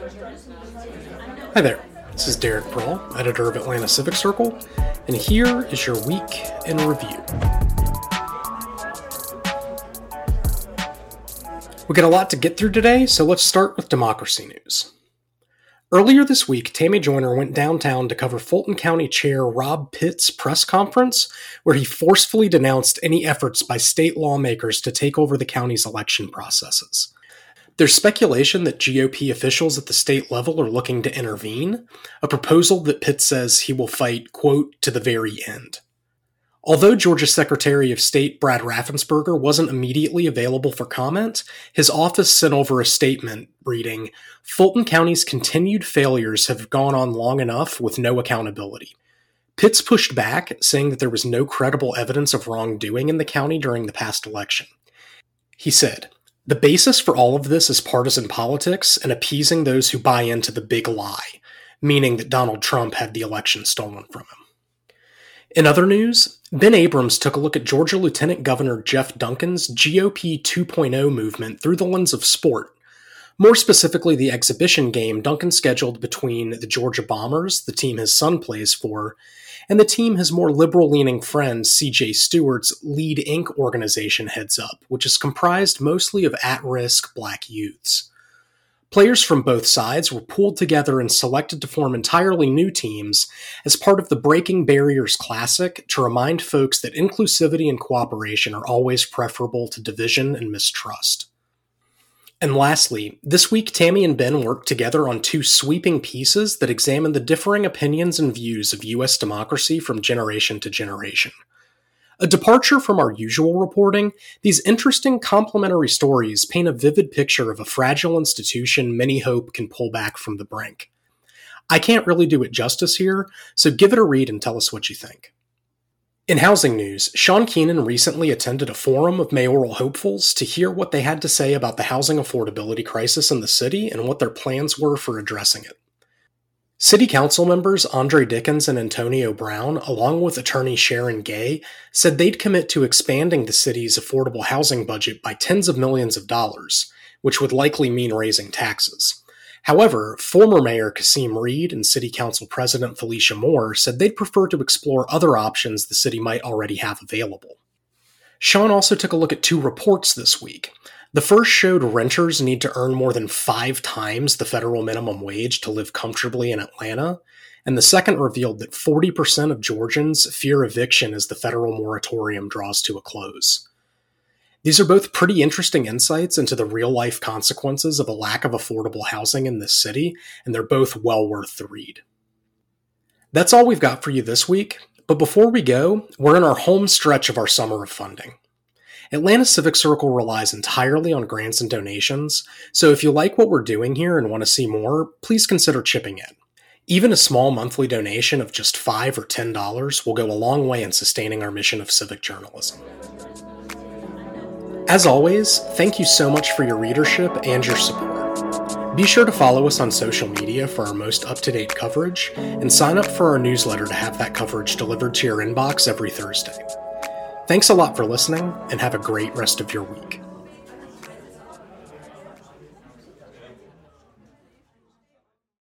Hi there, this is Derek Prall, editor of Atlanta Civic Circle, and here is your week in review. We got a lot to get through today, so let's start with democracy news. Earlier this week, Tammy Joyner went downtown to cover Fulton County Chair Robb Pitts' press conference, where he forcefully denounced any efforts by state lawmakers to take over the county's election processes. There's speculation that GOP officials at the state level are looking to intervene, a proposal that Pitt says he will fight, quote, to the very end. Although Georgia Secretary of State Brad Raffensperger wasn't immediately available for comment, his office sent over a statement reading Fulton County's continued failures have gone on long enough with no accountability. Pitts pushed back, saying that there was no credible evidence of wrongdoing in the county during the past election. He said, The basis for all of this is partisan politics and appeasing those who buy into the big lie, meaning that Donald Trump had the election stolen from him. In other news, Ben Abrams took a look at Georgia Lieutenant Governor Jeff Duncan's GOP 2.0 movement through the lens of sport. More specifically, the exhibition game Duncan scheduled between the Georgia Bombers, the team his son plays for, and the team his more liberal leaning friend CJ Stewart's Lead Inc. organization heads up, which is comprised mostly of at risk black youths. Players from both sides were pooled together and selected to form entirely new teams as part of the Breaking Barriers Classic to remind folks that inclusivity and cooperation are always preferable to division and mistrust. And lastly, this week Tammy and Ben worked together on two sweeping pieces that examine the differing opinions and views of U.S. democracy from generation to generation. A departure from our usual reporting, these interesting complementary stories paint a vivid picture of a fragile institution many hope can pull back from the brink. I can't really do it justice here, so give it a read and tell us what you think. In housing news, Sean Keenan recently attended a forum of mayoral hopefuls to hear what they had to say about the housing affordability crisis in the city and what their plans were for addressing it. City Council members Andre Dickens and Antonio Brown, along with attorney Sharon Gay, said they'd commit to expanding the city's affordable housing budget by tens of millions of dollars, which would likely mean raising taxes. However, former Mayor Kasim Reed and City Council President Felicia Moore said they'd prefer to explore other options the city might already have available. Sean also took a look at two reports this week the first showed renters need to earn more than five times the federal minimum wage to live comfortably in Atlanta. And the second revealed that 40% of Georgians fear eviction as the federal moratorium draws to a close. These are both pretty interesting insights into the real life consequences of a lack of affordable housing in this city, and they're both well worth the read. That's all we've got for you this week, but before we go, we're in our home stretch of our summer of funding. Atlanta Civic Circle relies entirely on grants and donations, so if you like what we're doing here and want to see more, please consider chipping in. Even a small monthly donation of just 5 or $10 will go a long way in sustaining our mission of civic journalism. As always, thank you so much for your readership and your support. Be sure to follow us on social media for our most up to date coverage, and sign up for our newsletter to have that coverage delivered to your inbox every Thursday. Thanks a lot for listening, and have a great rest of your week.